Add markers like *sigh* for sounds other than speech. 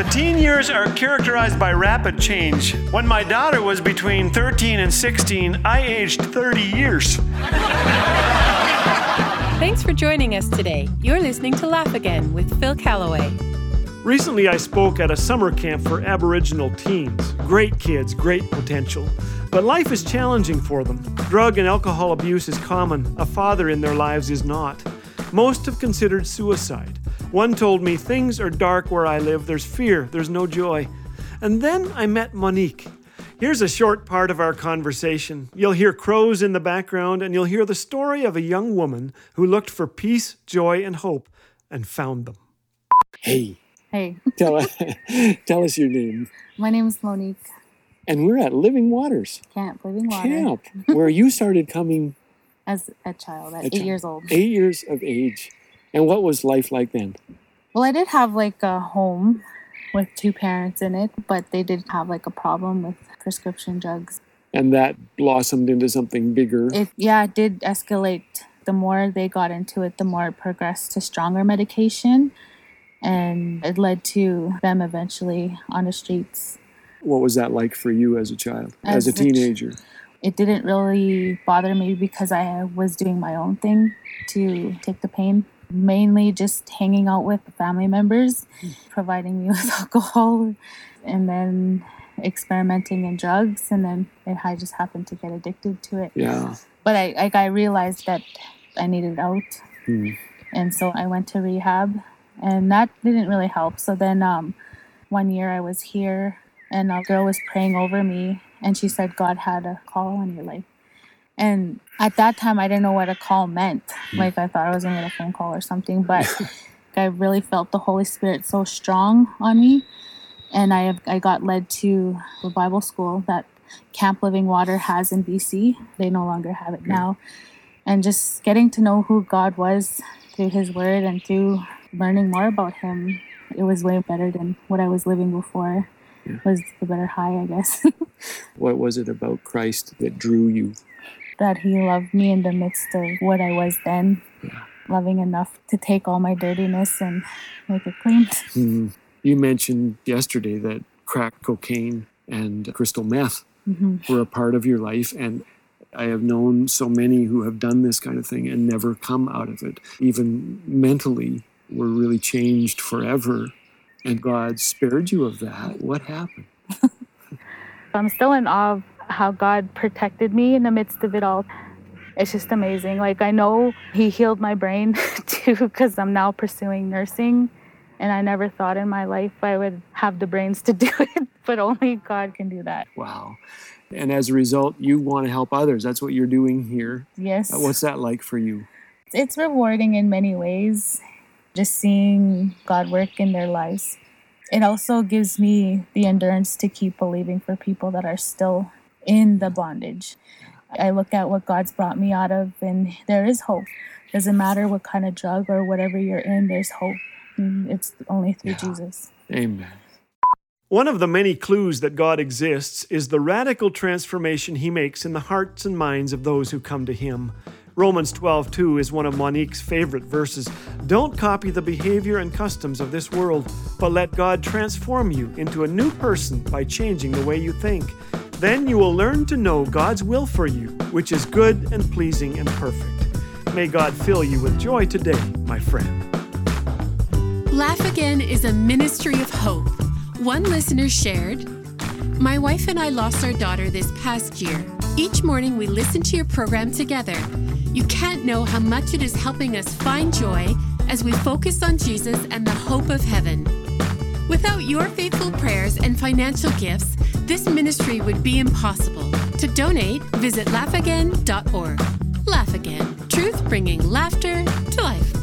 The teen years are characterized by rapid change. When my daughter was between 13 and 16, I aged 30 years. Thanks for joining us today. You're listening to Laugh Again with Phil Callaway. Recently, I spoke at a summer camp for Aboriginal teens. Great kids, great potential. But life is challenging for them. Drug and alcohol abuse is common, a father in their lives is not. Most have considered suicide. One told me, Things are dark where I live, there's fear, there's no joy. And then I met Monique. Here's a short part of our conversation. You'll hear crows in the background, and you'll hear the story of a young woman who looked for peace, joy, and hope and found them. Hey, Hey, tell, *laughs* tell us your name. my name is Monique And we're at Living Waters Camp Living Water. Camp, where you started coming As a child, at A eight child. years old. eight years of age. And what was life like then? Well, I did have like a home with two parents in it, but they did have like a problem with prescription drugs. And that blossomed into something bigger. It yeah, it did escalate. The more they got into it, the more it progressed to stronger medication, and it led to them eventually on the streets. What was that like for you as a child, as, As a a teenager? It didn't really bother me because I was doing my own thing to take the pain. Mainly just hanging out with family members, providing me *laughs* with alcohol, and then experimenting in drugs. And then I just happened to get addicted to it. yeah. But I, like, I realized that I needed out. Hmm. And so I went to rehab, and that didn't really help. So then um, one year I was here, and a girl was praying over me, and she said God had a call on your life. And at that time, I didn't know what a call meant. Hmm. Like I thought I was gonna get a phone call or something, but *laughs* I really felt the Holy Spirit so strong on me, and I I got led to the Bible school that Camp Living Water has in BC. They no longer have it hmm. now, and just getting to know who God was through His Word and through learning more about Him, it was way better than what I was living before. Was the better high, I guess. *laughs* What was it about Christ that drew you? That he loved me in the midst of what I was then, loving enough to take all my dirtiness and make it clean. Hmm. You mentioned yesterday that crack cocaine and crystal meth were a part of your life. And I have known so many who have done this kind of thing and never come out of it, even mentally, were really changed forever. And God spared you of that. What happened? *laughs* I'm still in awe of how God protected me in the midst of it all. It's just amazing. Like, I know He healed my brain *laughs* too, because I'm now pursuing nursing. And I never thought in my life I would have the brains to *laughs* do it, but only God can do that. Wow. And as a result, you want to help others. That's what you're doing here. Yes. Uh, What's that like for you? it's rewarding in many ways just seeing god work in their lives it also gives me the endurance to keep believing for people that are still in the bondage i look at what god's brought me out of and there is hope doesn't matter what kind of drug or whatever you're in there's hope and it's only through jesus Amen. One of the many clues that God exists is the radical transformation he makes in the hearts and minds of those who come to him. Romans 12:2 is one of Monique's favorite verses. Don't copy the behavior and customs of this world, but let God transform you into a new person by changing the way you think. Then you will learn to know God's will for you, which is good and pleasing and perfect. May God fill you with joy today, my friend. Laugh Again is a ministry of hope. One listener shared My wife and I lost our daughter this past year. Each morning we listen to your program together. You can't know how much it is helping us find joy as we focus on Jesus and the hope of heaven. Without your faithful prayers and financial gifts, this ministry would be impossible. To donate, visit laughagain.org. Laugh Again, truth bringing laughter to life.